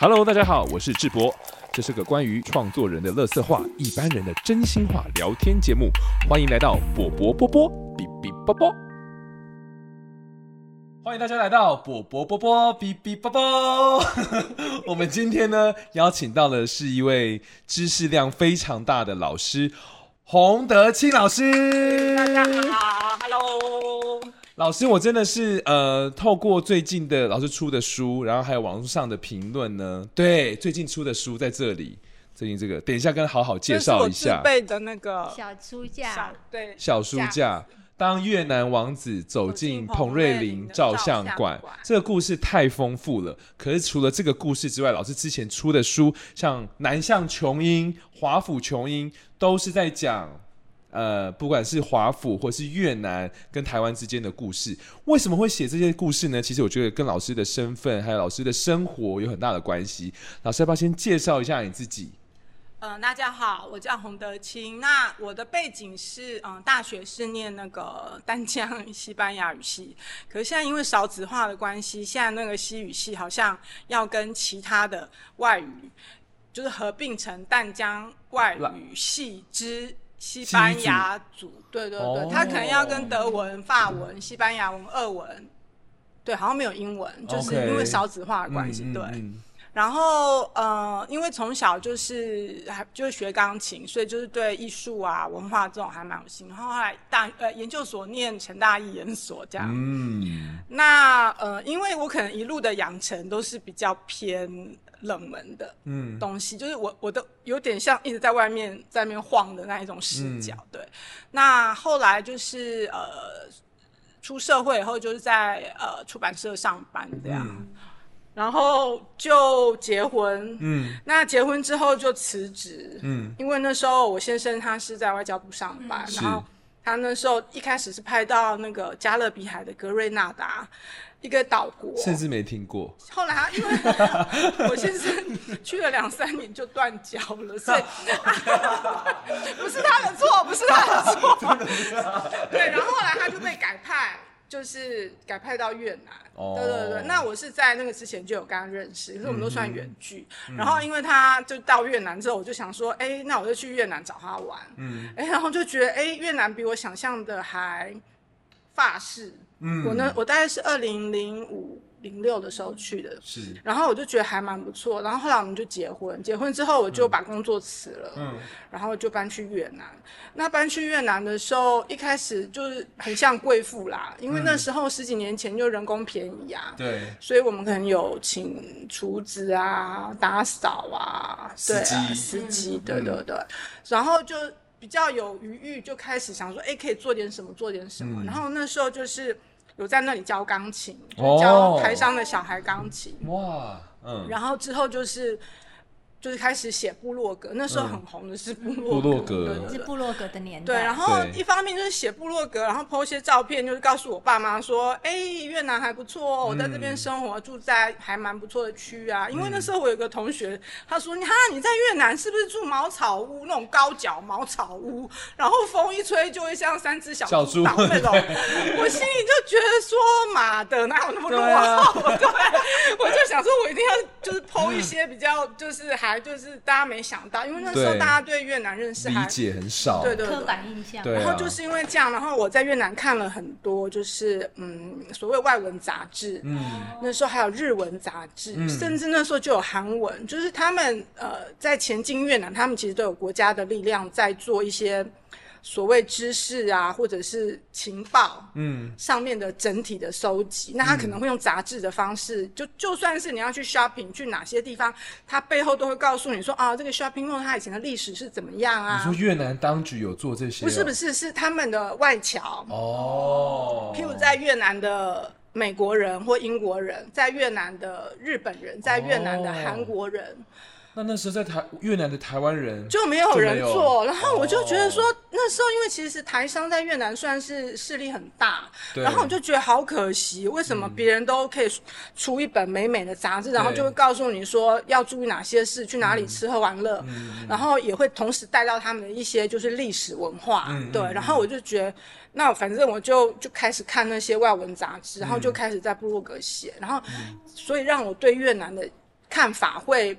Hello，大家好，我是智博，这是个关于创作人的乐色话、一般人的真心话聊天节目，欢迎来到波波波波比比波波，欢迎大家来到波波波波比比波波。我们今天呢，邀请到的是一位知识量非常大的老师，洪德清老师。大家好，Hello。老师，我真的是呃，透过最近的老师出的书，然后还有网络上的评论呢，对，最近出的书在这里，最近这个，等一下跟好好介绍一下。背的那个小书架，对，小书架。当越南王子走进彭瑞麟照相馆，这个故事太丰富了。可是除了这个故事之外，老师之前出的书，像南向琼英、华府琼英，都是在讲。呃，不管是华府或是越南跟台湾之间的故事，为什么会写这些故事呢？其实我觉得跟老师的身份还有老师的生活有很大的关系。老师要不要先介绍一下你自己？嗯、呃，大家好，我叫洪德清。那我的背景是，嗯、呃，大学是念那个丹江西班牙语系，可是现在因为少子化的关系，现在那个西语系好像要跟其他的外语就是合并成淡江外语系之。西班牙族，对对对，哦、他可能要跟德文、法文、西班牙文、俄文，对，好像没有英文，就是因为少子化的关系，对。嗯、然后呃，因为从小就是还就是学钢琴，所以就是对艺术啊、文化这种还蛮有兴趣。然后后来大呃研究所念成大艺研所这样，嗯，那呃，因为我可能一路的养成都是比较偏。冷门的东西，嗯、就是我我都有点像一直在外面在那边晃的那一种视角，嗯、对。那后来就是呃出社会以后，就是在呃出版社上班这样，嗯、然后就结婚，嗯，那结婚之后就辞职，嗯，因为那时候我先生他是在外交部上班，嗯、然后他那时候一开始是拍到那个加勒比海的格瑞纳达。一个岛国，甚至没听过。后来他因为 我先生去了两三年就断交了，所以 不是他的错，不是他的错。对，然后后来他就被改派，就是改派到越南。哦，对对对。那我是在那个之前就有跟他认识，可是我们都算远距。嗯、然后因为他就到越南之后，我就想说，哎，那我就去越南找他玩。嗯，哎，然后就觉得，哎，越南比我想象的还法式。嗯，我呢，我大概是二零零五零六的时候去的，是，然后我就觉得还蛮不错，然后后来我们就结婚，结婚之后我就把工作辞了，嗯，然后就搬去越南。那搬去越南的时候，一开始就是很像贵妇啦，因为那时候十几年前就人工便宜啊，对，所以我们可能有请厨子啊、打扫啊，对啊，司机，对对对，然后就。比较有余裕，就开始想说，哎，可以做点什么，做点什么。嗯、然后那时候就是有在那里教钢琴，就教台商的小孩钢琴。哇，嗯。然后之后就是。就是开始写部落格，那时候很红的是部落格，嗯、是部落格的年代。对，然后一方面就是写部落格，然后 po 一些照片，就是告诉我爸妈说，哎、欸，越南还不错，我在这边生活，嗯、住在还蛮不错的区啊。因为那时候我有个同学，他说，你看你在越南是不是住茅草屋那种高脚茅草屋，然后风一吹就会像三只小猪那种。我心里就觉得说，妈的，哪有那么落后？对，对，我就想说，我一定要就是 po 一些比较就是还。就是大家没想到，因为那时候大家对越南认识还理解很少，对对对，刻板印象。然后就是因为这样，然后我在越南看了很多，就是嗯，所谓外文杂志，嗯，那时候还有日文杂志，嗯、甚至那时候就有韩文，就是他们呃在前进越南，他们其实都有国家的力量在做一些。所谓知识啊，或者是情报，嗯，上面的整体的收集，嗯、那他可能会用杂志的方式，就就算是你要去 shopping，去哪些地方，他背后都会告诉你说，啊，这个 shopping mall 它以前的历史是怎么样啊？你说越南当局有做这些、哦？不是不是，是他们的外侨哦，譬如在越南的美国人或英国人，在越南的日本人，在越南的韩国人。哦那那时候在台越南的台湾人就没有人做，然后我就觉得说，那时候因为其实台商在越南算是势力很大，然后我就觉得好可惜，为什么别人都可以出一本美美的杂志，然后就会告诉你说要注意哪些事，去哪里吃喝玩乐，然后也会同时带到他们的一些就是历史文化，对，然后我就觉得，那反正我就就开始看那些外文杂志，然后就开始在部落格写，然后所以让我对越南的。看法会。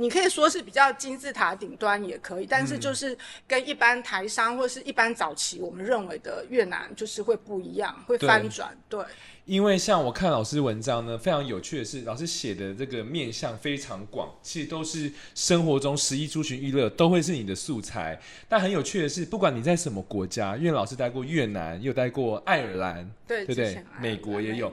你可以说是比较金字塔顶端也可以，但是就是跟一般台商或是一般早期我们认为的越南就是会不一样，会翻转。对，因为像我看老师文章呢，非常有趣的是，老师写的这个面向非常广，其实都是生活中十一出巡娱乐都会是你的素材。但很有趣的是，不管你在什么国家，因为老师待过越南，又待过爱尔兰，对对对，美国也有。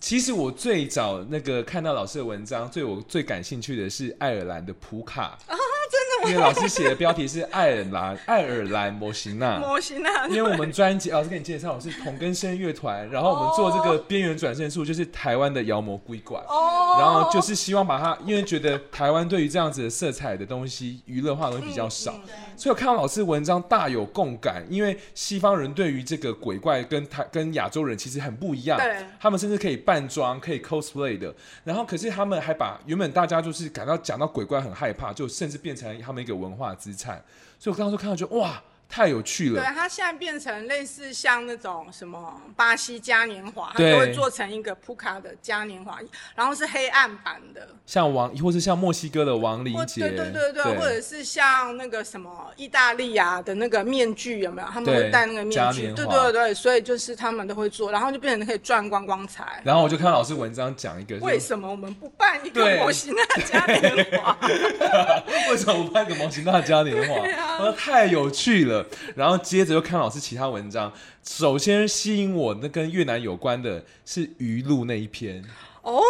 其实我最早那个看到老师的文章，最我最感兴趣的是爱尔兰的普卡啊，真。因为老师写的标题是爱尔兰爱尔兰模型呐，模型呐。因为我们专辑老师给你介绍，我是同根生乐团，然后我们做这个边缘转生术，就是台湾的妖魔鬼怪。哦。然后就是希望把它，因为觉得台湾对于这样子的色彩的东西，娱乐化的东西比较少，嗯嗯、所以我看到老师文章大有共感。因为西方人对于这个鬼怪跟台跟亚洲人其实很不一样，对，他们甚至可以扮装，可以 cosplay 的。然后可是他们还把原本大家就是感到讲到鬼怪很害怕，就甚至变成。他们一个文化资产，所以我刚刚说看到，就哇。太有趣了！对，它现在变成类似像那种什么巴西嘉年华，它都会做成一个普卡的嘉年华，然后是黑暗版的，像王，或是像墨西哥的亡灵节，对对对对，对或者是像那个什么意大利啊的那个面具，有没有？他们会戴那个面具，对对对，所以就是他们都会做，然后就变成可以赚观光财。然后我就看老师文章讲一个，为什么我们不办一个摩西纳嘉年华？为什么不办一个摩西纳嘉年华？我说太有趣了。然后接着又看老师其他文章，首先吸引我那跟越南有关的是鱼露那一篇。哦，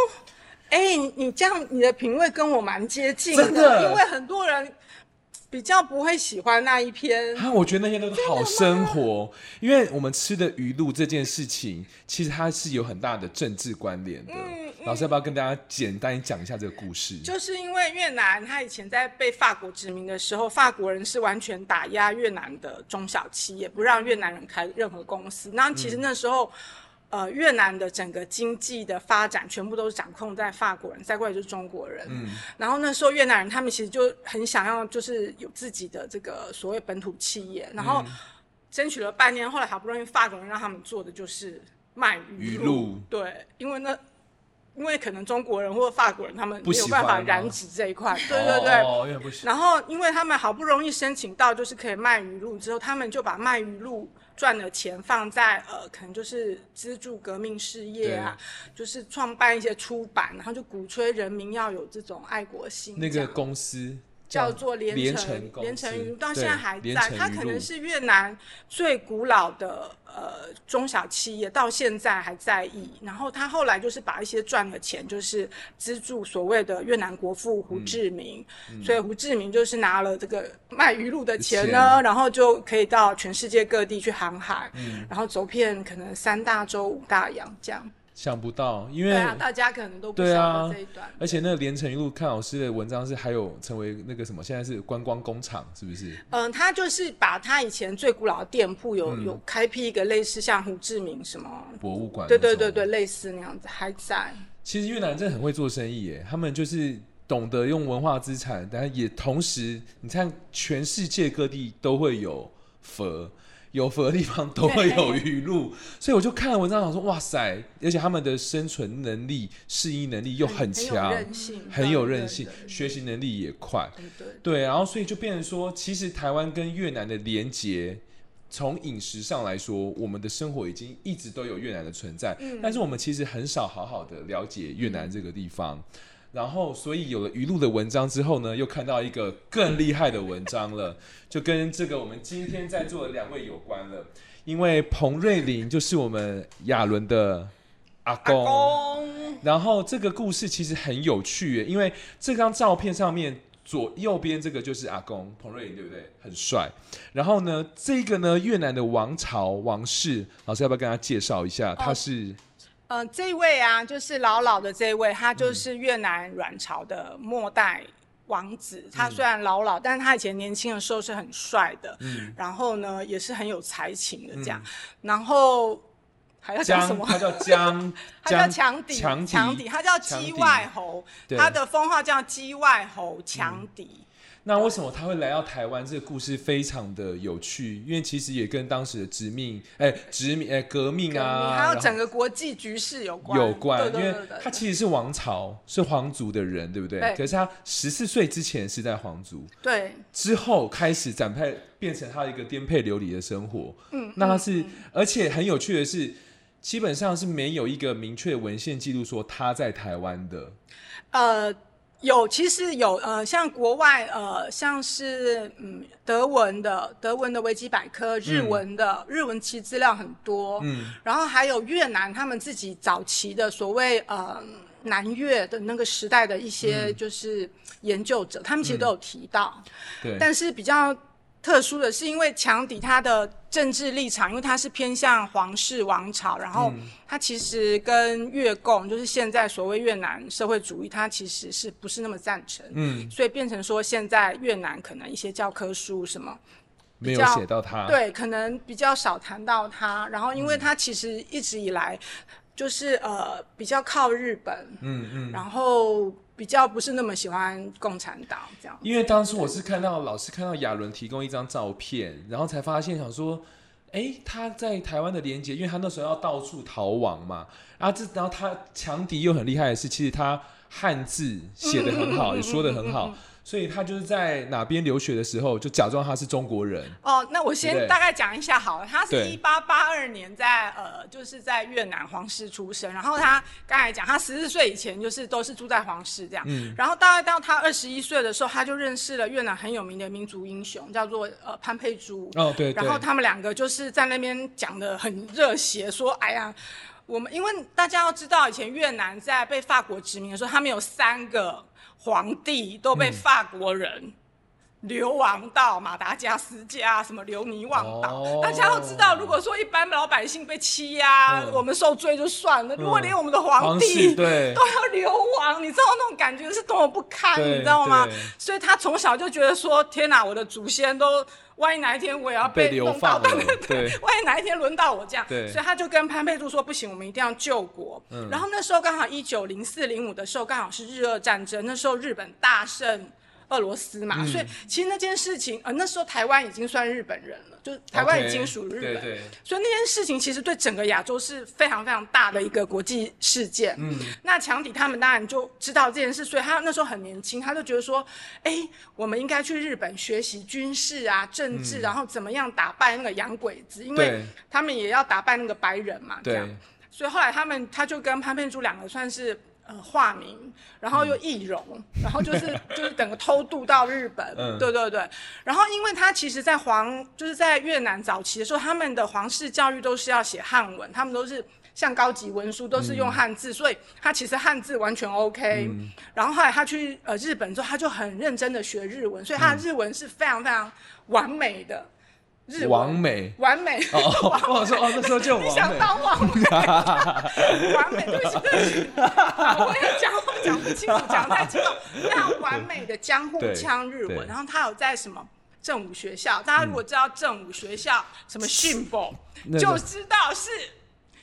哎，你这样你的品味跟我蛮接近的，的，因为很多人。比较不会喜欢那一篇啊，我觉得那些都是好生活，因为我们吃的鱼露这件事情，其实它是有很大的政治关联的。嗯嗯、老师要不要跟大家简单讲一下这个故事？就是因为越南，它以前在被法国殖民的时候，法国人是完全打压越南的中小企业，不让越南人开任何公司。那其实那时候。嗯呃，越南的整个经济的发展全部都是掌控在法国人，再过来就是中国人。嗯，然后那时候越南人他们其实就很想要，就是有自己的这个所谓本土企业，然后争取了半年，后来好不容易法国人让他们做的就是卖鱼露。对，因为那因为可能中国人或者法国人他们没有办法染指这一块，对对对。哦。然后因为他们好不容易申请到就是可以卖鱼露之后，他们就把卖鱼露。赚的钱放在呃，可能就是资助革命事业啊，就是创办一些出版，然后就鼓吹人民要有这种爱国心。那个公司叫做连城，连城鱼到现在还在，它可能是越南最古老的。呃，中小企业到现在还在意，然后他后来就是把一些赚的钱，就是资助所谓的越南国父胡志明，嗯嗯、所以胡志明就是拿了这个卖鱼露的钱呢，钱然后就可以到全世界各地去航海，嗯、然后走遍可能三大洲五大洋这样。想不到，因为、啊、大家可能都不晓得这一段。啊、而且那个连城一路，看老师的文章是还有成为那个什么，现在是观光工厂，是不是？嗯，他就是把他以前最古老的店铺有、嗯、有开辟一个类似像胡志明什么博物馆，对对对对，类似那样子还在。其实越南真的很会做生意耶，他们就是懂得用文化资产，但也同时，你看全世界各地都会有佛。有佛的地方都会有鱼露，所以我就看了文章，想说哇塞，而且他们的生存能力、适应能力又很强，很，很有韧性，学习能力也快，对，然后所以就变成说，其实台湾跟越南的连结，从饮食上来说，我们的生活已经一直都有越南的存在，嗯、但是我们其实很少好好的了解越南这个地方。嗯然后，所以有了余露的文章之后呢，又看到一个更厉害的文章了，就跟这个我们今天在座的两位有关了。因为彭瑞麟就是我们亚伦的阿公，阿公。然后这个故事其实很有趣耶，因为这张照片上面左右边这个就是阿公彭瑞麟，对不对？很帅。然后呢，这个呢，越南的王朝王室，老师要不要跟他介绍一下？他是。嗯、呃，这位啊，就是老老的这位，他就是越南阮朝的末代王子。嗯、他虽然老老，但是他以前年轻的时候是很帅的。嗯。然后呢，也是很有才情的这样。嗯、然后还要讲什么？他叫江，他叫强迪，强敌，他叫鸡外侯，他的封号叫鸡外侯强迪。嗯那为什么他会来到台湾？这个故事非常的有趣，因为其实也跟当时的殖民、哎，殖民、哎，革命啊，还有整个国际局势有关。有关，因为他其实是王朝，是皇族的人，对不对？对，可是他十四岁之前是在皇族，对，之后开始展派，变成他一个颠沛流离的生活。嗯，那他是，嗯、而且很有趣的是，基本上是没有一个明确的文献记录说他在台湾的。呃。有，其实有，呃，像国外，呃，像是嗯，德文的德文的维基百科，日文的、嗯、日文其实资料很多，嗯，然后还有越南他们自己早期的所谓呃南越的那个时代的一些就是研究者，嗯、他们其实都有提到，对，但是比较。特殊的是，因为强敌他的政治立场，因为他是偏向皇室王朝，然后他其实跟越共，就是现在所谓越南社会主义，他其实是不是那么赞成？嗯，所以变成说现在越南可能一些教科书什么没有写到他，对，可能比较少谈到他。然后，因为他其实一直以来就是呃比较靠日本，嗯嗯，然后。比较不是那么喜欢共产党这样，因为当初我是看到老师看到亚伦提供一张照片，然后才发现想说，哎，他在台湾的连接，因为他那时候要到处逃亡嘛，然后这然后他强敌又很厉害的是，其实他汉字写的很好，也说的很好。所以他就是在哪边留学的时候，就假装他是中国人。哦，那我先大概讲一下好了。他是一八八二年在呃，就是在越南皇室出生。然后他刚才讲，他十四岁以前就是都是住在皇室这样。嗯。然后大概到他二十一岁的时候，他就认识了越南很有名的民族英雄，叫做呃潘佩珠。哦，对，对。然后他们两个就是在那边讲的很热血，说哎呀，我们因为大家要知道，以前越南在被法国殖民的时候，他们有三个。皇帝都被法国人流亡到马达加斯加，什么留尼旺岛。哦、大家都知道，如果说一般老百姓被欺压，嗯、我们受罪就算了。嗯、如果连我们的皇帝都要流亡，你知道那种感觉是多么不堪，你知道吗？所以他从小就觉得说：天哪，我的祖先都。万一哪一天我也要被弄到，对对对，万一哪一天轮到我这样，对，所以他就跟潘佩珠说：“不行，我们一定要救国。嗯”然后那时候刚好一九零四零五的时候，刚好是日俄战争，那时候日本大胜。俄罗斯嘛，嗯、所以其实那件事情，呃，那时候台湾已经算日本人了，就是台湾已经属于日本，okay, 对对，所以那件事情其实对整个亚洲是非常非常大的一个国际事件。嗯，那强迪他们当然就知道这件事，所以他那时候很年轻，他就觉得说，哎，我们应该去日本学习军事啊、政治，嗯、然后怎么样打败那个洋鬼子，因为他们也要打败那个白人嘛，这样。对所以后来他们他就跟潘佩珠两个算是。呃，化名，然后又易容，嗯、然后就是就是等个偷渡到日本，嗯、对对对。然后，因为他其实，在皇就是在越南早期的时候，他们的皇室教育都是要写汉文，他们都是像高级文书都是用汉字，嗯、所以他其实汉字完全 OK。嗯、然后后来他去呃日本之后，他就很认真的学日文，所以他的日文是非常非常完美的。完美，完美。哦，我说哦，那时候就 完美。你想当完美？完美，对不起，对不起。我也讲话讲不清楚，讲太激动。非常完美的江户腔日文，然后他有在什么正武学校？大家如果知道正武学校什么训部，就知道是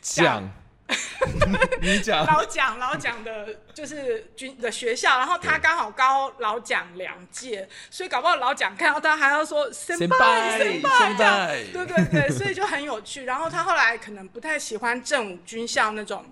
讲。你讲老蒋老蒋的，就是军的学校，然后他刚好高老蒋两届，所以搞不好老蒋看到他还要说先拜先辈这样，对对对，所以就很有趣。然后他后来可能不太喜欢正武军校那种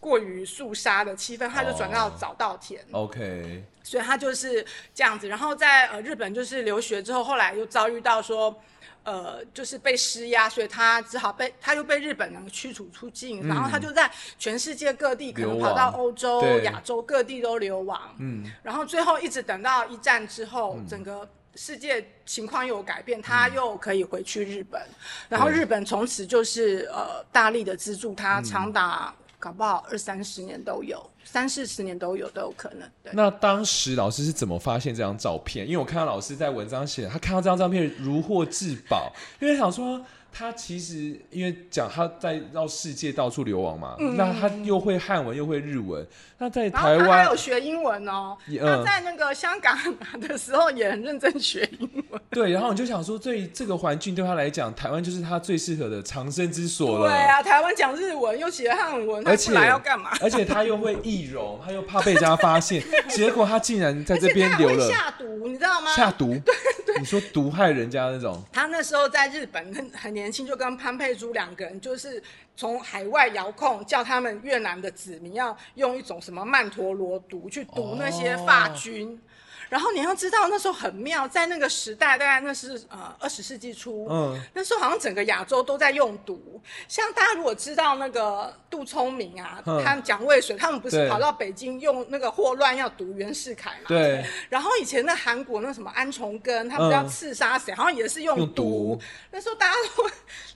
过于肃杀的气氛，他就转到早稻田。OK，所以他就是这样子。然后在呃日本就是留学之后，后来又遭遇到说。呃，就是被施压，所以他只好被，他又被日本人驱逐出境，嗯、然后他就在全世界各地，可能跑到欧洲、亚洲各地都流亡。嗯，然后最后一直等到一战之后，嗯、整个世界情况又有改变，他又可以回去日本，嗯、然后日本从此就是呃大力的资助他，长达。搞不好二三十年都有，三四十年都有都有可能。对。那当时老师是怎么发现这张照片？因为我看到老师在文章写，他看到这张照片如获至宝，因为想说他其实因为讲他在绕世界到处流亡嘛，嗯、那他又会汉文又会日文，那在台湾还有学英文哦。他在那个香港的时候也很认真学英文。对，然后你就想说，对这个环境对他来讲，台湾就是他最适合的藏身之所了。对啊，台湾讲日文又写汉文，而且他不来要干嘛？而且他又会易容，他又怕被人家发现，结果他竟然在这边留了下毒，你知道吗？下毒，对对，你说毒害人家那种。他那时候在日本很很年轻，就跟潘佩珠两个人，就是从海外遥控叫他们越南的子民要用一种什么曼陀罗毒去毒那些法军。哦然后你要知道，那时候很妙，在那个时代，大概那是呃二十世纪初，嗯，那时候好像整个亚洲都在用毒。像大家如果知道那个杜聪明啊，嗯、他们蒋渭水，他们不是跑到北京用那个霍乱要毒袁世凯嘛？对。然后以前那韩国那什么安重根，他们要刺杀谁，嗯、好像也是用毒。用毒那时候大家都。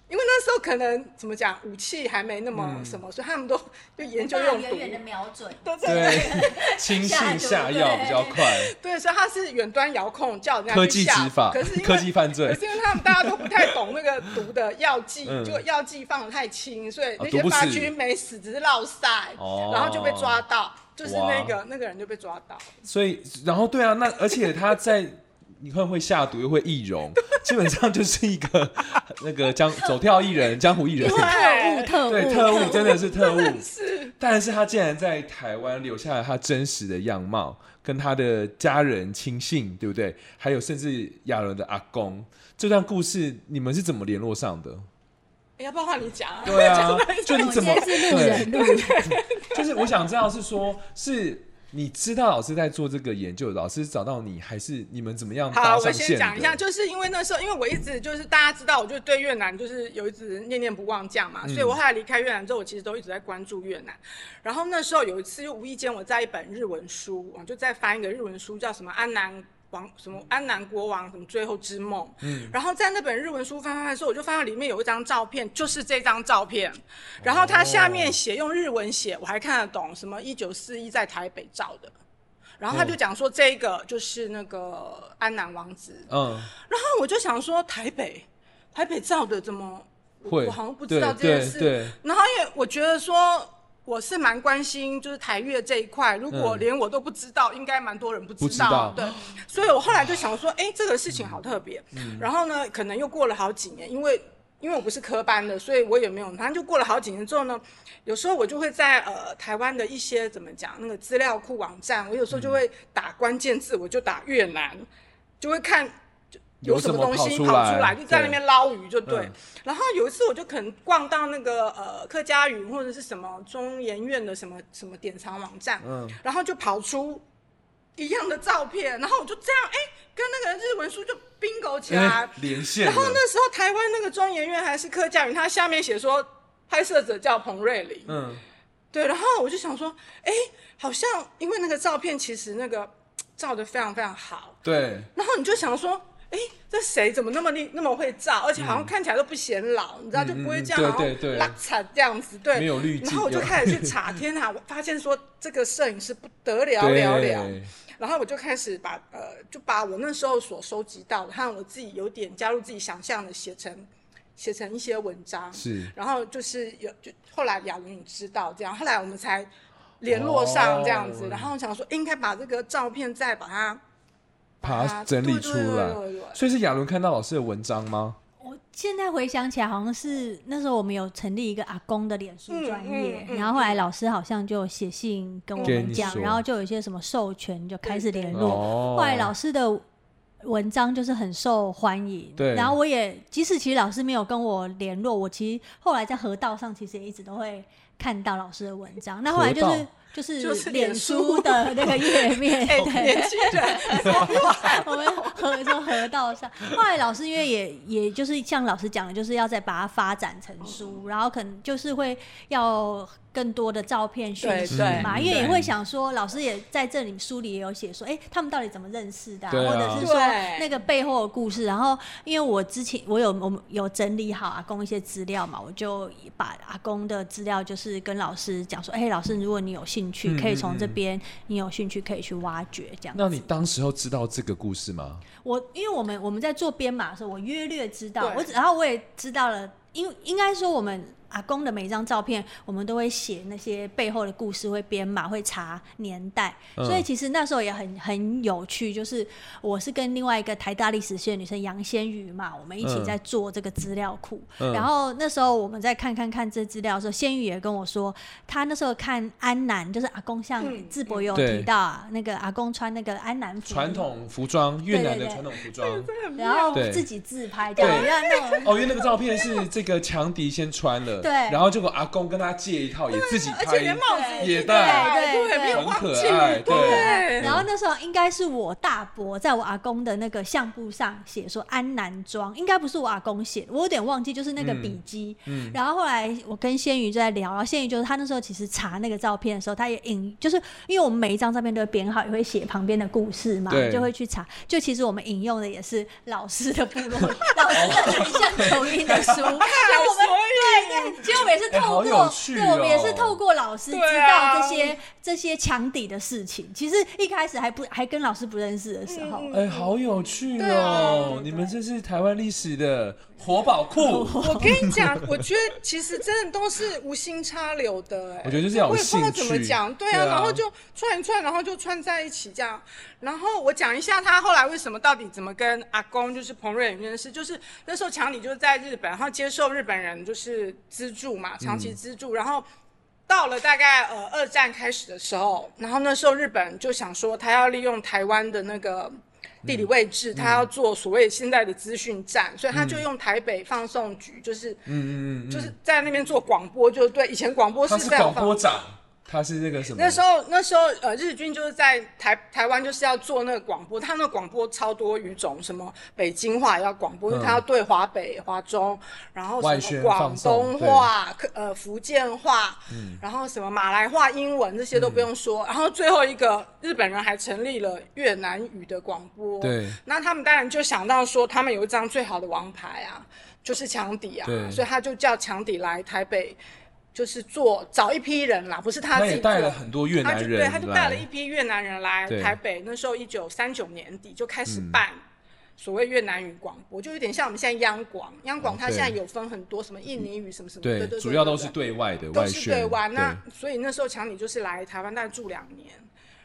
因为那时候可能怎么讲，武器还没那么什么，嗯、所以他们都就研究用毒，远远的瞄准，对对对，轻信下药比较快。对，所以他是远端遥控，叫人家科技执法，可是科技犯罪，可是因为他们大家都不太懂那个毒的药剂，嗯、就药剂放的太轻，所以那些法军没死，只是落晒，哦、然后就被抓到，就是那个那个人就被抓到。所以，然后对啊，那而且他在。你会会下毒又会易容，基本上就是一个 那个江走跳艺人、江湖艺人，特务特务，对特务真的是特务。是，但是他竟然在台湾留下了他真实的样貌，跟他的家人亲信，对不对？还有甚至亚伦的阿公，这段故事你们是怎么联络上的？要不要换你讲？对啊，就你怎么对？就是我想知道是说，是。你知道老师在做这个研究，老师找到你，还是你们怎么样？好，我先讲一下，就是因为那时候，因为我一直就是大家知道，我就对越南就是有一直念念不忘这样嘛，嗯、所以我后来离开越南之后，我其实都一直在关注越南。然后那时候有一次，就无意间我在一本日文书，我就在翻一个日文书，叫什么安南。王什么安南国王什么最后之梦，嗯，然后在那本日文书翻翻的时候，我就发现里面有一张照片，就是这张照片，然后它下面写用日文写，我还看得懂，什么一九四一在台北照的，然后他就讲说这个就是那个安南王子，嗯，然后我就想说台北台北照的怎么会我好像不知道这件事，然后因为我觉得说。我是蛮关心，就是台乐这一块，如果连我都不知道，嗯、应该蛮多人不知道，不知道对。所以我后来就想说，哎、欸，这个事情好特别。嗯、然后呢，可能又过了好几年，因为因为我不是科班的，所以我也没有。反正就过了好几年之后呢，有时候我就会在呃台湾的一些怎么讲那个资料库网站，我有时候就会打关键字，我就打越南，就会看。有什么东西跑出来，就在那边捞鱼，就对。然后有一次，我就可能逛到那个呃客家语或者是什么中研院的什么什么典藏网站，嗯，然后就跑出一样的照片，然后我就这样哎，跟那个日文书就 bingo 起来连线。然后那时候台湾那个中研院还是客家语，它下面写说拍摄者叫彭瑞麟，嗯，对。然后我就想说，哎，好像因为那个照片其实那个照的非常非常好，对。然后你就想说。哎，这谁怎么那么厉那么会照，而且好像看起来都不显老，你知道就不会这样，然后拉惨这样子，对。没有滤镜。然后我就开始去查，天哪！我发现说这个摄影师不得了了了。然后我就开始把呃，就把我那时候所收集到的，和我自己有点加入自己想象的，写成写成一些文章。是。然后就是有就后来亚伦也知道这样，后来我们才联络上这样子。然后我想说，应该把这个照片再把它。把它整理出来，所以是亚伦看到老师的文章吗？我现在回想起来，好像是那时候我们有成立一个阿公的脸书专业，嗯嗯嗯、然后后来老师好像就写信跟我们讲，然后就有一些什么授权，就开始联络。后来老师的文章就是很受欢迎，对。然后我也即使其实老师没有跟我联络，我其实后来在河道上其实也一直都会看到老师的文章。那后来就是。就是脸书的那个页面，对，我们合作河道上。后来老师因为也也就是像老师讲的，就是要再把它发展成书，然后可能就是会要。更多的照片讯息嘛，因为也会想说，老师也在这里书里也有写说，哎，他们到底怎么认识的，或者是说那个背后的故事。然后，因为我之前我有我们有整理好阿公一些资料嘛，我就把阿公的资料就是跟老师讲说，哎，老师，如果你有兴趣，可以从这边，你有兴趣可以去挖掘这样。那你当时候知道这个故事吗？我因为我们我们在做编码的时候，我约略知道，我然后我也知道了，因应该说我们。阿公的每一张照片，我们都会写那些背后的故事，会编码，会查年代。嗯、所以其实那时候也很很有趣，就是我是跟另外一个台大历史系的女生杨仙瑜嘛，我们一起在做这个资料库。嗯、然后那时候我们在看看看这资料的时候，仙瑜也跟我说，他那时候看安南，就是阿公像智博有提到啊，嗯、那个阿公穿那个安南服。传统服装，越南的传统服装，然后自己自拍，对，哦，因为那个照片是这个强敌先穿了。对，然后结果阿公跟他借一套，也自己拍，也戴，对对，很可爱。对，然后那时候应该是我大伯在我阿公的那个相簿上写说安南庄，应该不是我阿公写，我有点忘记，就是那个笔记。嗯。然后后来我跟仙鱼就在聊，然后仙鱼就是他那时候其实查那个照片的时候，他也引，就是因为我们每一张照片都会编号，也会写旁边的故事嘛，就会去查。就其实我们引用的也是老师的部落，老师的很像口音的书，就我们对。其实我们也是透过，对，我们也是透过老师知道这些这些墙底的事情。其实一开始还不还跟老师不认识的时候，哎，好有趣哦！你们这是台湾历史的活宝库。我跟你讲，我觉得其实真的都是无心插柳的。哎，我觉得就是要有兴趣。我也不知道怎么讲，对啊，然后就串一串，然后就串在一起这样。然后我讲一下他后来为什么到底怎么跟阿公就是彭瑞麟认识，就是那时候强底就是在日本，然后接受日本人就是资助嘛，长期资助。嗯、然后到了大概呃二战开始的时候，然后那时候日本就想说他要利用台湾的那个地理位置，嗯、他要做所谓现在的资讯站，嗯、所以他就用台北放送局，就是嗯嗯嗯，就是在那边做广播，就对，以前广播是在广播长。他是那个什么？那时候，那时候，呃，日军就是在台台湾，就是要做那个广播。他那个广播超多语种，什么北京话也要广播，嗯、因为他要对华北、华中，然后什么广东话、呃福建话，嗯、然后什么马来话、英文这些都不用说。嗯、然后最后一个日本人还成立了越南语的广播。对。那他们当然就想到说，他们有一张最好的王牌啊，就是强底啊，所以他就叫强底来台北。就是做找一批人啦，不是他自己带了很多越南人，对，他就带了一批越南人来台北。那时候一九三九年底就开始办所谓越南语广播，就有点像我们现在央广。央广它现在有分很多什么印尼语什么什么，对对，主要都是对外的，都是对外。那所以那时候强你就是来台湾大概住两年，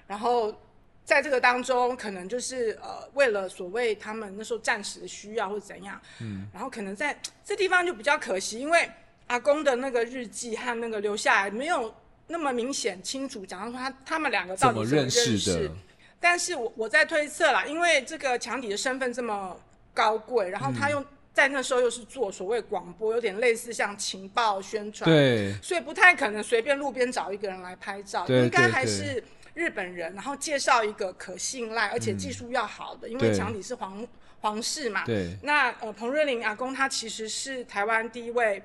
然后在这个当中可能就是呃为了所谓他们那时候暂时的需要或者怎样，嗯，然后可能在这地方就比较可惜，因为。阿公的那个日记和那个留下来没有那么明显清楚讲到说他他们两个到底怎么认识的，但是我我在推测啦，因为这个强底的身份这么高贵，然后他又在那时候又是做所谓广播，有点类似像情报宣传，对，所以不太可能随便路边找一个人来拍照，应该还是日本人，然后介绍一个可信赖而且技术要好的，因为强底是皇皇室嘛，对，那呃彭瑞麟阿公他其实是台湾第一位。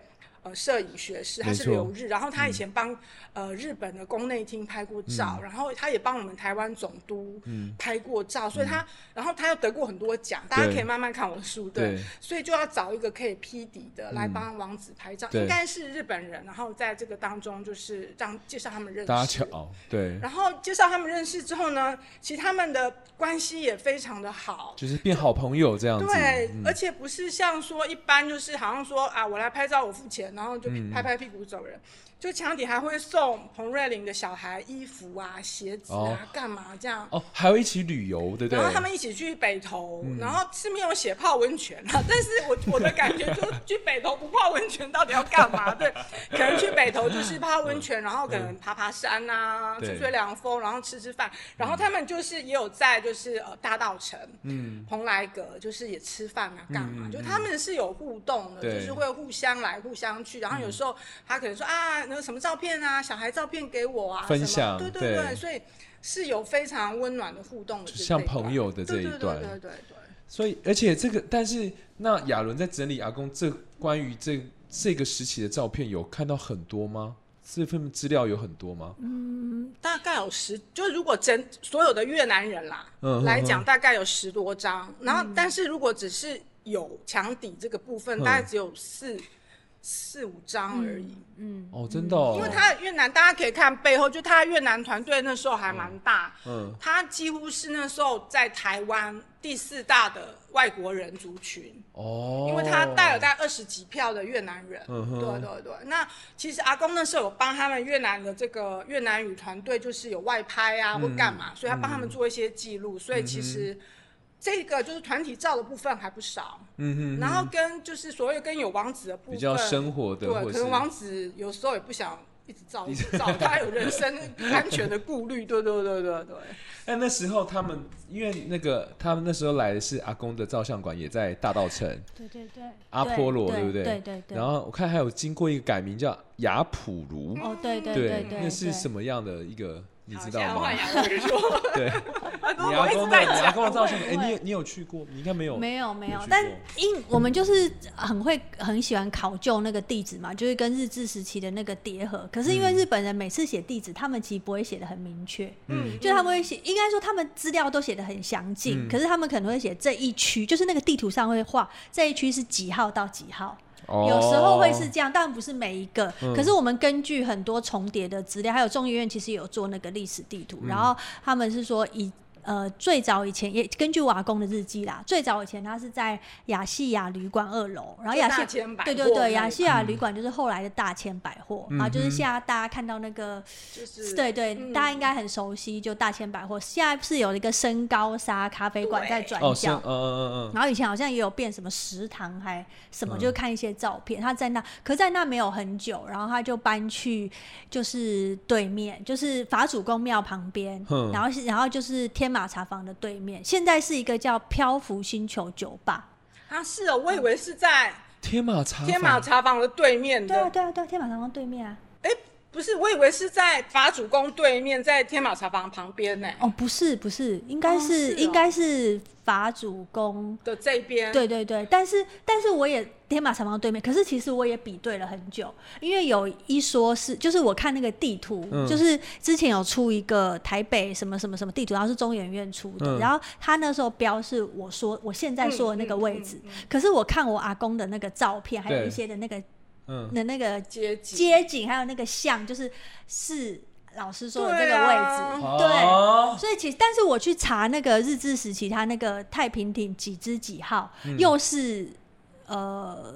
呃，摄影学士，他是留日，然后他以前帮呃日本的宫内厅拍过照，然后他也帮我们台湾总督拍过照，所以他，然后他又得过很多奖，大家可以慢慢看我的书，对，所以就要找一个可以批底的来帮王子拍照，应该是日本人，然后在这个当中就是让介绍他们认识，搭桥，对，然后介绍他们认识之后呢，其实他们的关系也非常的好，就是变好朋友这样子，对，而且不是像说一般就是好像说啊，我来拍照我付钱。然后就拍拍屁股走人。嗯就墙底还会送彭瑞麟的小孩衣服啊、鞋子啊，干嘛这样？哦，还有一起旅游，对不对？然后他们一起去北投，然后是没有写泡温泉啊。但是我我的感觉就去北投不泡温泉到底要干嘛？对，可能去北投就是泡温泉，然后可能爬爬山啊，吹吹凉风，然后吃吃饭。然后他们就是也有在就是呃大道城，嗯，蓬莱阁，就是也吃饭啊，干嘛？就他们是有互动的，就是会互相来互相去。然后有时候他可能说啊。那个什么照片啊，小孩照片给我啊，分享，对对对，对所以是有非常温暖的互动的，像朋友的这一段，对对对，对，对，对。所以，而且这个，但是那亚伦在整理阿公这关于这这个时期的照片，有看到很多吗？这份资料有很多吗？嗯，大概有十，就如果整所有的越南人啦，嗯，来讲大概有十多张。嗯、然后，但是如果只是有墙底这个部分，嗯、大概只有四。四五张而已。嗯，哦，真的，哦。因为他越南，大家可以看背后，就他越南团队那时候还蛮大。嗯，他几乎是那时候在台湾第四大的外国人族群。哦，因为他带了大概二十几票的越南人。嗯哼，对对对。那其实阿公那时候有帮他们越南的这个越南语团队，就是有外拍啊或干嘛，所以他帮他们做一些记录。所以其实。这个就是团体照的部分还不少，嗯哼，然后跟就是所谓跟有王子的部分，比较生活的，对，可能王子有时候也不想一直照一直照，他有人身安全的顾虑，对对对对对。哎那时候他们因为那个他们那时候来的是阿公的照相馆，也在大道城，对对对，阿波罗对不对？对对对。然后我看还有经过一个改名叫雅普卢，哦对对对对，那是什么样的一个？你知道吗？对，你阿公的，你阿公的照相馆，哎，你你有去过？你应该没有。没有没有，但因我们就是很会很喜欢考究那个地址嘛，就是跟日治时期的那个叠合。可是因为日本人每次写地址，他们其实不会写的很明确，嗯，就他们会写，应该说他们资料都写的很详尽，可是他们可能会写这一区，就是那个地图上会画这一区是几号到几号。有时候会是这样，但不是每一个。可是我们根据很多重叠的资料，还有众议院其实有做那个历史地图，然后他们是说以。呃，最早以前也根据我阿公的日记啦，最早以前他是在亚细亚旅馆二楼，然后亚细对对对，亚细亚旅馆就是后来的大千百货，嗯、啊，就是现在大家看到那个，就是对对，嗯、大家应该很熟悉，就大千百货，现在是有一个深高沙咖啡馆在转角，嗯嗯嗯，然后以前好像也有变什么食堂还什么，就看一些照片，他在那，可在那没有很久，然后他就搬去就是对面，就是法主公庙旁边，嗯、然后然后就是天。马茶坊的对面，现在是一个叫漂浮星球酒吧。啊，是哦，我以为是在天马茶天马茶坊的对面的。对啊，对啊，对啊，天马茶坊对面啊。哎，不是，我以为是在法主公对面，在天马茶房旁边呢。哦，不是，不是，应该是，应该是。法主公的这边，对对对，但是但是我也天马茶房对面，可是其实我也比对了很久，因为有一说是，就是我看那个地图，嗯、就是之前有出一个台北什么什么什么地图，然后是中研院出的，嗯、然后他那时候标是我说我现在说的那个位置，嗯嗯嗯嗯、可是我看我阿公的那个照片，还有一些的那个嗯。的那个街景，街景还有那个像，就是是。老师说的这个位置，对，所以其实，但是我去查那个日治时期，他那个太平町几支几号，嗯、又是呃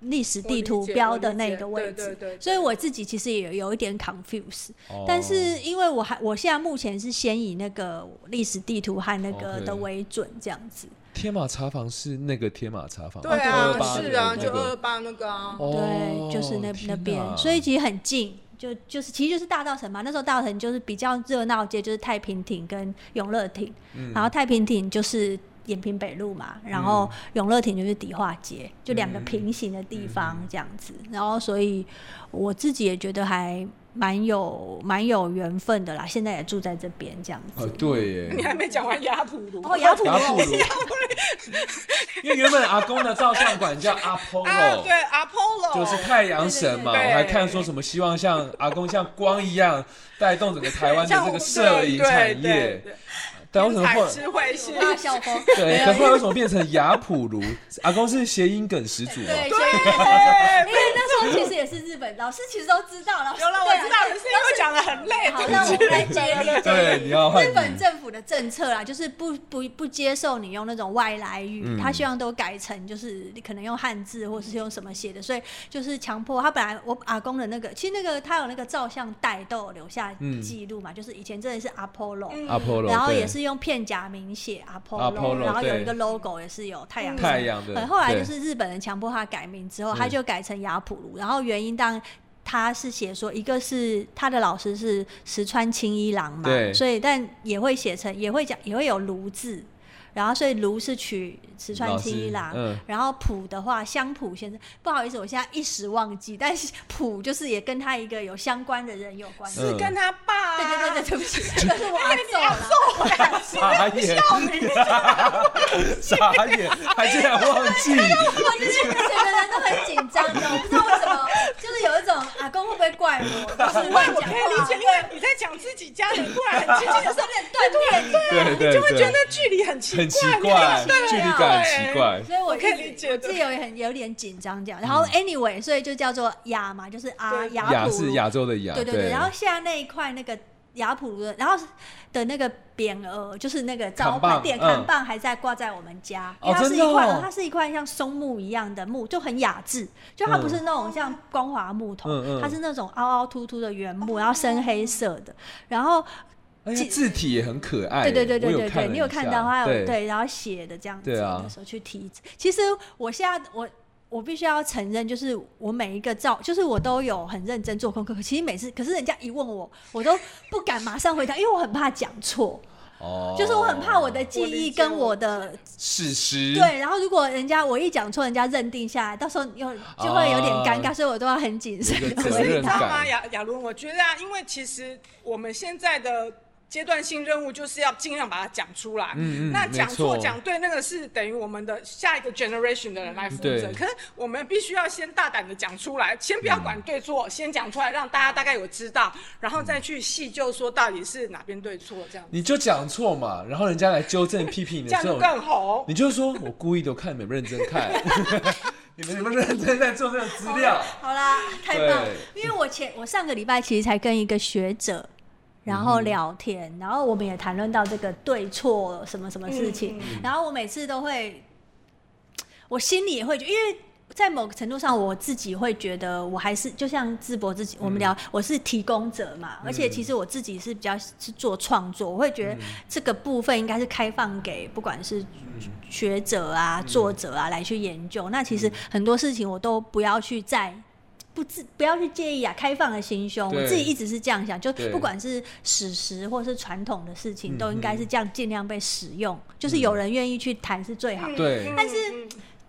历史地图标的那个位置，所以我自己其实也有有一点 confuse，、哦、但是因为我还我现在目前是先以那个历史地图和那个的为准这样子。天马茶坊是那个天马茶坊，对啊，是啊，就二二八那个啊，对，就是那那边，所以其实很近。就就是其实就是大稻城嘛，那时候大稻城就是比较热闹街，就是太平亭跟永乐町，嗯、然后太平亭就是延平北路嘛，然后永乐亭就是迪化街，就两个平行的地方这样子，嗯、然后所以我自己也觉得还。蛮有蛮有缘分的啦，现在也住在这边这样子。哦，对耶。你还没讲完雅普卢哦，雅普卢。因为原本阿公的照相馆叫阿波罗，对，阿波罗就是太阳神嘛。我还看说什么希望像阿公像光一样带动整个台湾的这个摄影产业。但为什么后来？对，可后来为什么变成雅普卢？阿公是谐音梗始祖嘛？对，因为那时候其实也是日本老师，其实都知道了。有了，我知道，是因为讲的很累。好，那我们来接 对，你要日本政府的政策啦，就是不不不接受你用那种外来语，他希望都改成就是可能用汉字或是用什么写的，所以就是强迫他。本来我阿公的那个，其实那个他有那个照相带都有留下记录嘛，就是以前真的是阿波罗，阿波罗，然后也是。用片假名写 Apollo，然后有一个 logo 也是有太阳太阳的。后来就是日本人强迫他改名之后，他就改成雅普鲁。然后原因当然他是写说，一个是他的老师是石川青一郎嘛，所以但也会写成也会讲也会有卢字。然后所以卢是取石川清一郎，嗯、然后浦的话香浦先生，不好意思，我现在一时忘记，但是浦就是也跟他一个有相关的人有关。系，是跟他爸、啊，对对对对，对不起，这是我阿祖，傻眼，傻眼，还竟然忘记，我就是整个人都很紧张的，我不知道为什么，就是有一种阿公会不会怪我，就是 我可以理解，因为你在讲讲自己家人突然很亲近的时候，断断对对，你就会觉得距离很奇怪，很奇怪，距离感很奇怪。所以我可以理解，我自己有很有点紧张这样。然后 anyway，所以就叫做雅嘛，就是啊雅雅是亚洲的亚，对对对。然后现在那一块那个。雅普的，然后的那个匾额，就是那个招牌点看棒，还在挂在我们家。因为它是一块，它是一块像松木一样的木，就很雅致。就它不是那种像光滑木头，它是那种凹凹凸凸的原木，然后深黑色的。然后字体也很可爱。对对对对对对，你有看到它有对，然后写的这样子的时候去提。其实我现在我。我必须要承认，就是我每一个照，就是我都有很认真做功课。其实每次，可是人家一问我，我都不敢马上回答，因为我很怕讲错。哦。就是我很怕我的记忆跟我的事实。对，然后如果人家我一讲错，人家认定下来，到时候又就会有点尴尬，所以我都要很谨慎。责任感。亚亚伦，我觉得啊，因为其实我们现在的。阶段性任务就是要尽量把它讲出来。嗯嗯。那讲错讲对，那个是等于我们的下一个 generation 的人来负责。可是我们必须要先大胆的讲出来，先不要管对错，先讲出来，让大家大概有知道，然后再去细究说到底是哪边对错这样。你就讲错嘛，然后人家来纠正批评你的时候，这样更好。你就说我故意都看，你们认真看，你们有没有认真在做这个资料？好啦，太棒了。因为我前我上个礼拜其实才跟一个学者。然后聊天，然后我们也谈论到这个对错什么什么事情，然后我每次都会，我心里也会觉得，因为在某个程度上，我自己会觉得，我还是就像淄博自己，我们聊，我是提供者嘛，而且其实我自己是比较是做创作，我会觉得这个部分应该是开放给不管是学者啊、作者啊来去研究，那其实很多事情我都不要去再。不自不要去介意啊，开放的心胸，我自己一直是这样想，就不管是史实或是传统的事情，都应该是这样尽量被使用，就是有人愿意去谈是最好。的。对，但是。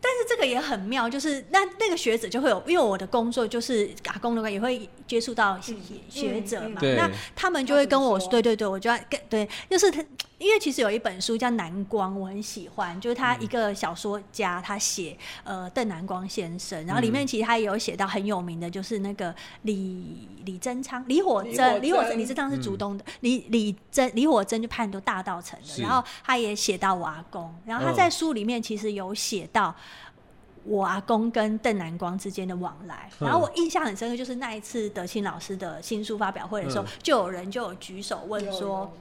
但是这个也很妙，就是那那个学者就会有，因为我的工作就是打工的话，也会接触到学者嘛，那他们就会跟我说，对对对，我就要跟对，就是他，因为其实有一本书叫《南光》，我很喜欢，就是他一个小说家，他写呃邓南光先生，然后里面其实他也有写到很有名的，就是那个李李贞昌、李火珍、李火珍、李贞昌是竹东的，李李贞李火珍就拍很多大稻埕的，然后他也写到我阿公，然后他在书里面其实有写到。我阿公跟邓南光之间的往来，然后我印象很深刻，就是那一次德清老师的新书发表会的时候，就有人就有举手问说，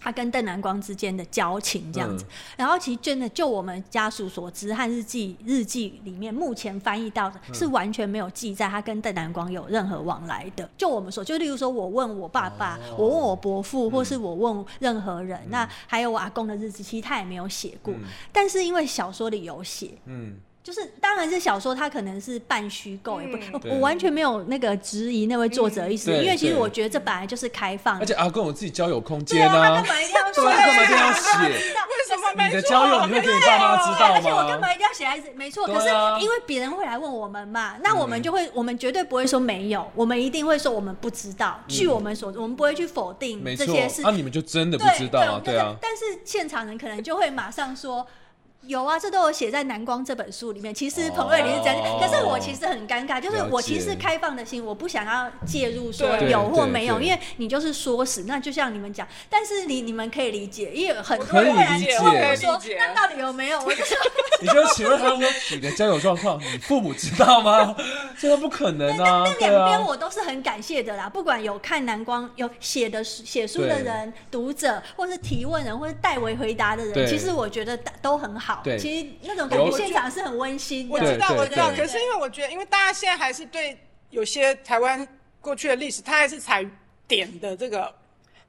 他跟邓南光之间的交情这样子。然后其实真的就我们家属所知和日记日记里面目前翻译到的是完全没有记载他跟邓南光有任何往来的。就我们说，就例如说我问我爸爸，我问我伯父，或是我问任何人，那还有我阿公的日记，其实他也没有写过。但是因为小说里有写，嗯。就是，当然是小说，它可能是半虚构，也不，我完全没有那个质疑那位作者意思，因为其实我觉得这本来就是开放，而且阿公我自己交友空间啊，干嘛一定要说？干嘛一定要写？为什么你的交友你会给你爸妈知道吗？而且我干嘛一定要写孩子？没错，可是因为别人会来问我们嘛，那我们就会，我们绝对不会说没有，我们一定会说我们不知道。据我们所知，我们不会去否定这些事。那你们就真的不知道啊？对啊。但是现场人可能就会马上说。有啊，这都有写在《南光》这本书里面。其实彭瑞玲是真，可是我其实很尴尬，就是我其实开放的心，我不想要介入说有或没有，因为你就是说死，那就像你们讲，但是你你们可以理解，因为很多人问我。说那到底有没有？我就说，你就请问他说你的交友状况，你父母知道吗？这个不可能啊！那两边我都是很感谢的啦，不管有看《南光》有写的写书的人、读者，或是提问人，或是代为回答的人，其实我觉得都很好。对，其实那种感觉现场是很温馨的。我知道，我知道。可是因为我觉得，因为大家现在还是对有些台湾过去的历史，它还是采点的这个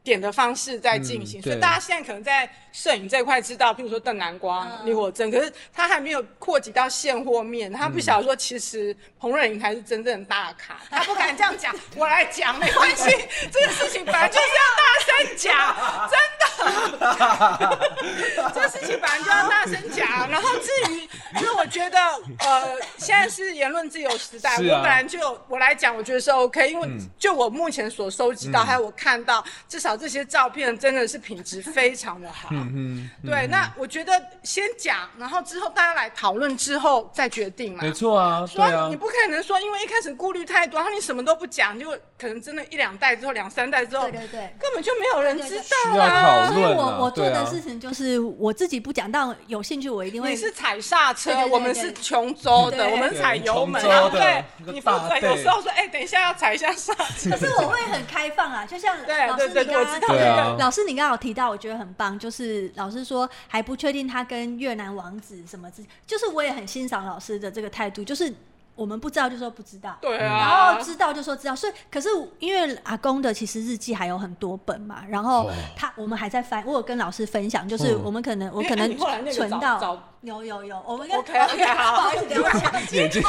点的方式在进行，所以大家现在可能在摄影这块知道，譬如说邓南光、李火珍，可是他还没有扩及到现货面，他不晓得说其实彭瑞莹才是真正的大咖，他不敢这样讲。我来讲没关系，这个事情本来就是要大声讲，真的。这个事情本来就要大声讲。然后至于，就是我觉得，呃，现在是言论自由时代，啊、我本来就我来讲，我觉得是 OK，因为就我目前所收集到，嗯、还有我看到，至少这些照片真的是品质非常的好。嗯嗯。对，那我觉得先讲，然后之后大家来讨论之后再决定嘛。没错啊。所以你不可能说，因为一开始顾虑太多，然后你什么都不讲，就可能真的一两代之后，两三代之后，对对对，根本就没有人知道啊。所以我我做的事情就是我自己不讲，但有兴趣我一定会。你是踩刹车，我们是琼州的，我们踩油门，对。你负责有时候说，哎，等一下要踩一下刹车。可是我会很开放啊，就像 老师你刚刚，老师你刚刚有提到，我觉得很棒，就是老师说还不确定他跟越南王子什么之，就是我也很欣赏老师的这个态度，就是。我们不知道就说不知道，对啊，然后知道就说知道，所以可是因为阿公的其实日记还有很多本嘛，然后他我们还在翻，我有跟老师分享，就是我们可能我可能存到有有有，我们 OK OK 好，不好意思，对不起，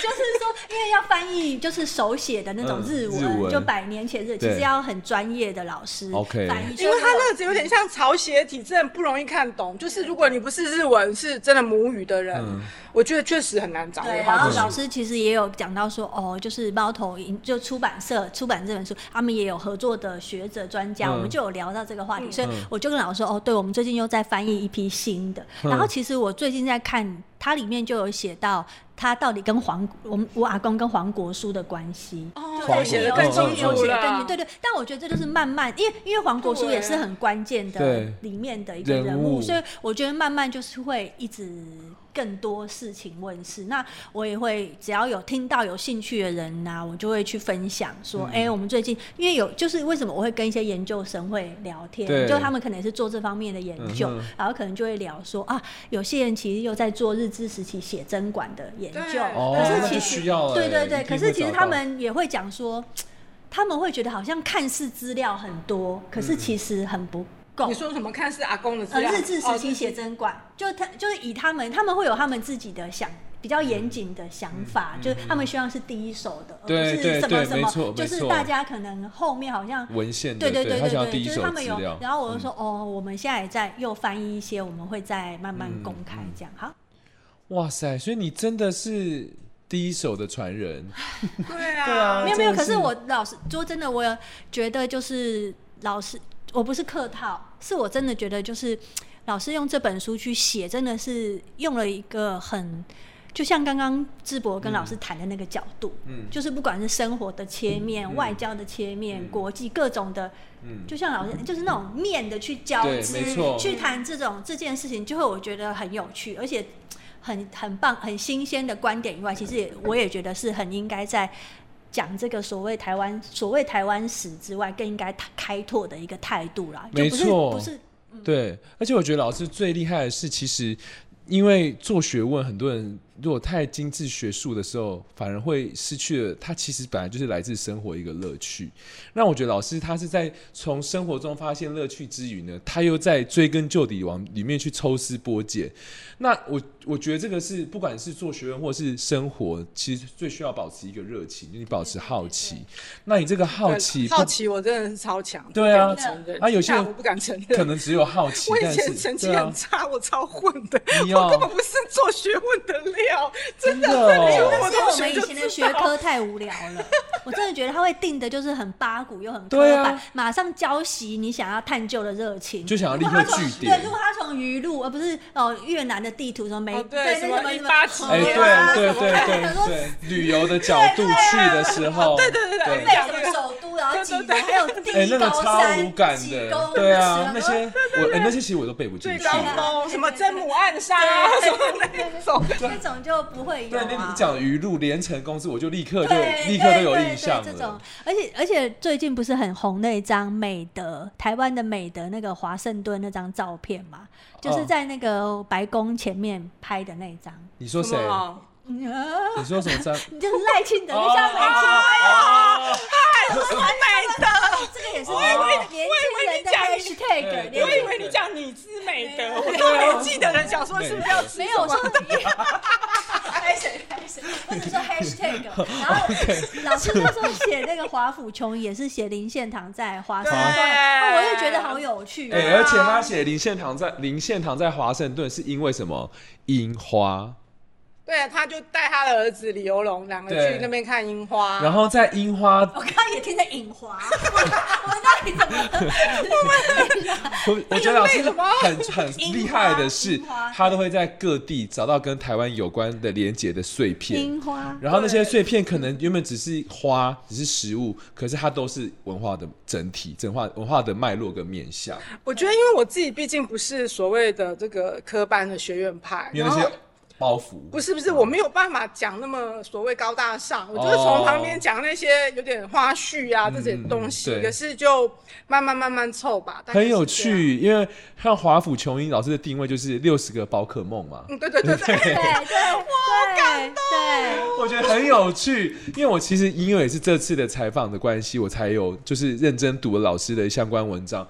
就是说因为要翻译就是手写的那种日文，就百年前日，其实要很专业的老师翻译，因为他那个有点像草写体，真的不容易看懂，就是如果你不是日文是真的母语的人，我觉得确实很难找。对，然后老师其实也有讲到说，哦，就是猫头鹰就出版社出版这本书，他们也有合作的学者专家，嗯、我们就有聊到这个话题，嗯、所以我就跟老师说，哦，对，我们最近又在翻译一批新的。嗯、然后其实我最近在看，它里面就有写到，它到底跟黄我们我阿公跟黄国书的关系，哦，写的更清楚了。对对，但我觉得这就是慢慢，因为因为黄国书也是很关键的里面的一个人物，所以我觉得慢慢就是会一直。更多事情问世，那我也会只要有听到有兴趣的人呐、啊，我就会去分享说，哎、嗯。欸，我们最近因为有就是为什么我会跟一些研究生会聊天，就他们可能也是做这方面的研究，嗯、然后可能就会聊说啊，有些人其实又在做日治时期写真馆的研究，可是其实需要、欸、对对对，可是其实他们也会讲说，他们会觉得好像看似资料很多，可是其实很不。你说什么？看是阿公的资料？日治时期写真馆，就他就是以他们，他们会有他们自己的想比较严谨的想法，就是他们希望是第一手的，而不是什么什么，就是大家可能后面好像文献，对对对对对，就是他们有。然后我就说，哦，我们现在也在又翻译一些，我们会再慢慢公开这样。好，哇塞，所以你真的是第一手的传人，对啊，对啊，没有没有。可是我老师说，真的，我有觉得就是老师。我不是客套，是我真的觉得，就是老师用这本书去写，真的是用了一个很，就像刚刚智博跟老师谈的那个角度，嗯，就是不管是生活的切面、嗯、外交的切面、嗯、国际各种的，嗯，就像老师就是那种面的去交织，去谈这种这件事情，就会我觉得很有趣，而且很很棒、很新鲜的观点以外，其实也我也觉得是很应该在。讲这个所谓台湾所谓台湾史之外，更应该开拓的一个态度啦。没错，不是，对。而且我觉得老师最厉害的是，其实因为做学问，很多人。如果太精致学术的时候，反而会失去了他其实本来就是来自生活一个乐趣。那我觉得老师他是在从生活中发现乐趣之余呢，他又在追根究底往里面去抽丝剥茧。那我我觉得这个是不管是做学问或是生活，其实最需要保持一个热情，就是、你保持好奇。那你这个好奇，好奇我真的是超强。对啊，啊有些人我不敢承认，可能只有好奇。我以前成绩很差，啊、我超混的，我根本不是做学问的料。真的，哦，那是我们以前的学科太无聊了。我真的觉得他会定的就是很八股又很刻板，马上浇熄你想要探究的热情，就想要立刻句点。对，如果他从鱼路而不是哦越南的地图什么没对什么什么哎对对对对对，旅游的角度去的时候，对对对对，背什么首都然后几个还有第一高山几公对啊那些我那些其实我都背不进去。什么真母暗沙什么那种那种就。不会有啊！对，你讲鱼露连城公司，我就立刻就立刻都有印象了。这种，而且而且最近不是很红那张美德台湾的美德那个华盛顿那张照片嘛？就是在那个白宫前面拍的那张。你说谁？你说什么张？你就是赖清德那张美照。太美德，这个也是年轻人的 hashtag。我以为你讲你知美德，我都没记得人想说是不是要没有说。或者说 hashtag，然后老师那时候写那个华府琼也是写林献堂在华盛顿，我也觉得好有趣。哎，而且他写林献堂在林献堂在华盛顿是因为什么？樱花。对啊，他就带他的儿子李游龙两个去那边看樱花，然后在樱花，我刚刚也听在樱花，我到底怎么？我我觉得老师很很厉害的是，他都会在各地找到跟台湾有关的连结的碎片，樱花，然后那些碎片可能原本只是花，只是食物，可是它都是文化的整体，整化文化的脉络跟面向。我觉得，因为我自己毕竟不是所谓的这个科班的学院派，有那些。包袱不是不是，我没有办法讲那么所谓高大上，我就是从旁边讲那些有点花絮啊这些东西，可是就慢慢慢慢凑吧。很有趣，因为像华府琼英老师的定位就是六十个宝可梦嘛。嗯，对对对对对对，我感动。我觉得很有趣，因为我其实因为也是这次的采访的关系，我才有就是认真读了老师的相关文章。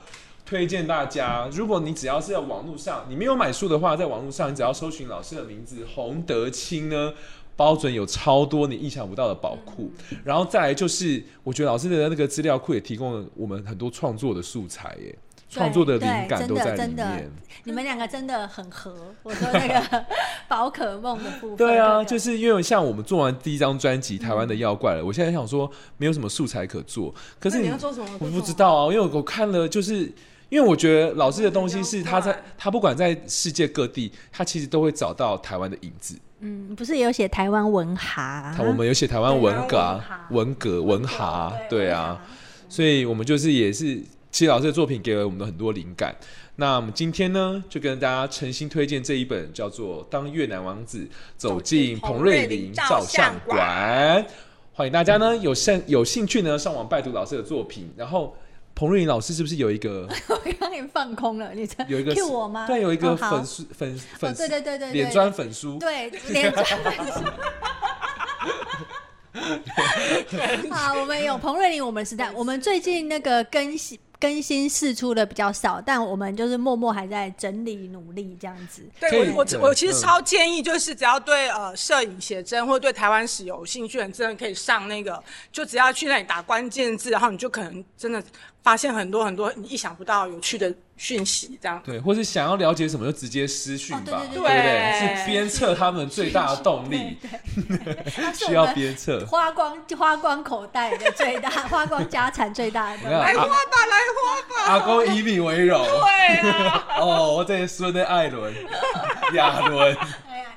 推荐大家，如果你只要是在网络上，你没有买书的话，在网络上你只要搜寻老师的名字洪德清呢，包准有超多你意想不到的宝库。然后再来就是，我觉得老师的那个资料库也提供了我们很多创作的素材耶，创作的灵感都在里面。你们两个真的很合，我说那个 宝可梦的部分。对啊，就是因为像我们做完第一张专辑《台湾的妖怪》了，我现在想说没有什么素材可做，可是你，你要做什么？我不知道啊，因为我看了就是。因为我觉得老师的东西是他在他不管在世界各地，他其实都会找到台湾的影子。嗯，不是有写台湾文蛤？我们有写台湾文蛤、文蛤、文蛤，对啊。所以我们就是也是，其实老师的作品给了我们很多灵感。那我们今天呢，就跟大家诚心推荐这一本叫做《当越南王子走进彭瑞麟照相馆》，欢迎大家呢有兴有兴趣呢上网拜读老师的作品，然后。彭瑞麟老师是不是有一个？我刚刚放空了，你在有一个 cue 我吗？对，有一个粉丝粉粉，对对对对，脸砖粉书，对脸砖粉书。好，我们有彭瑞玲，我们是在，我们最近那个更新。更新释出的比较少，但我们就是默默还在整理努力这样子。对，我我我其实超建议，就是只要对呃摄影写真或者对台湾史有兴趣的人，真的可以上那个，就只要去那里打关键字，然后你就可能真的发现很多很多你意想不到有趣的讯息，这样。对，或是想要了解什么就直接私讯吧，哦、对，对，对，对，对不对？是鞭策他们最大的动力，需要鞭策。花光花光口袋的最大，花光家产最大的动力。来花吧，来。阿公以你为荣。对啊。哦，我这些孙的艾伦、亚伦。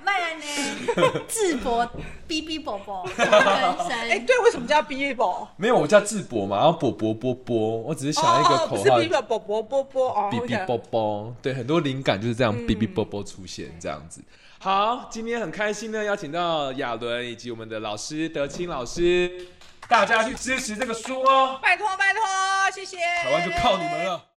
哎呀，麦安呢？智博，B B 宝宝。哎，对，为什么叫 B B 宝？没有，我叫智博嘛，然后博博波波，我只是想一个口号。是 B B 宝博波波哦。B B 波波，对，很多灵感就是这样，B B 波波出现这样子。好，今天很开心呢，邀请到亚伦以及我们的老师德清老师。大家去支持这个书哦！拜托拜托，谢谢！台湾就靠你们了。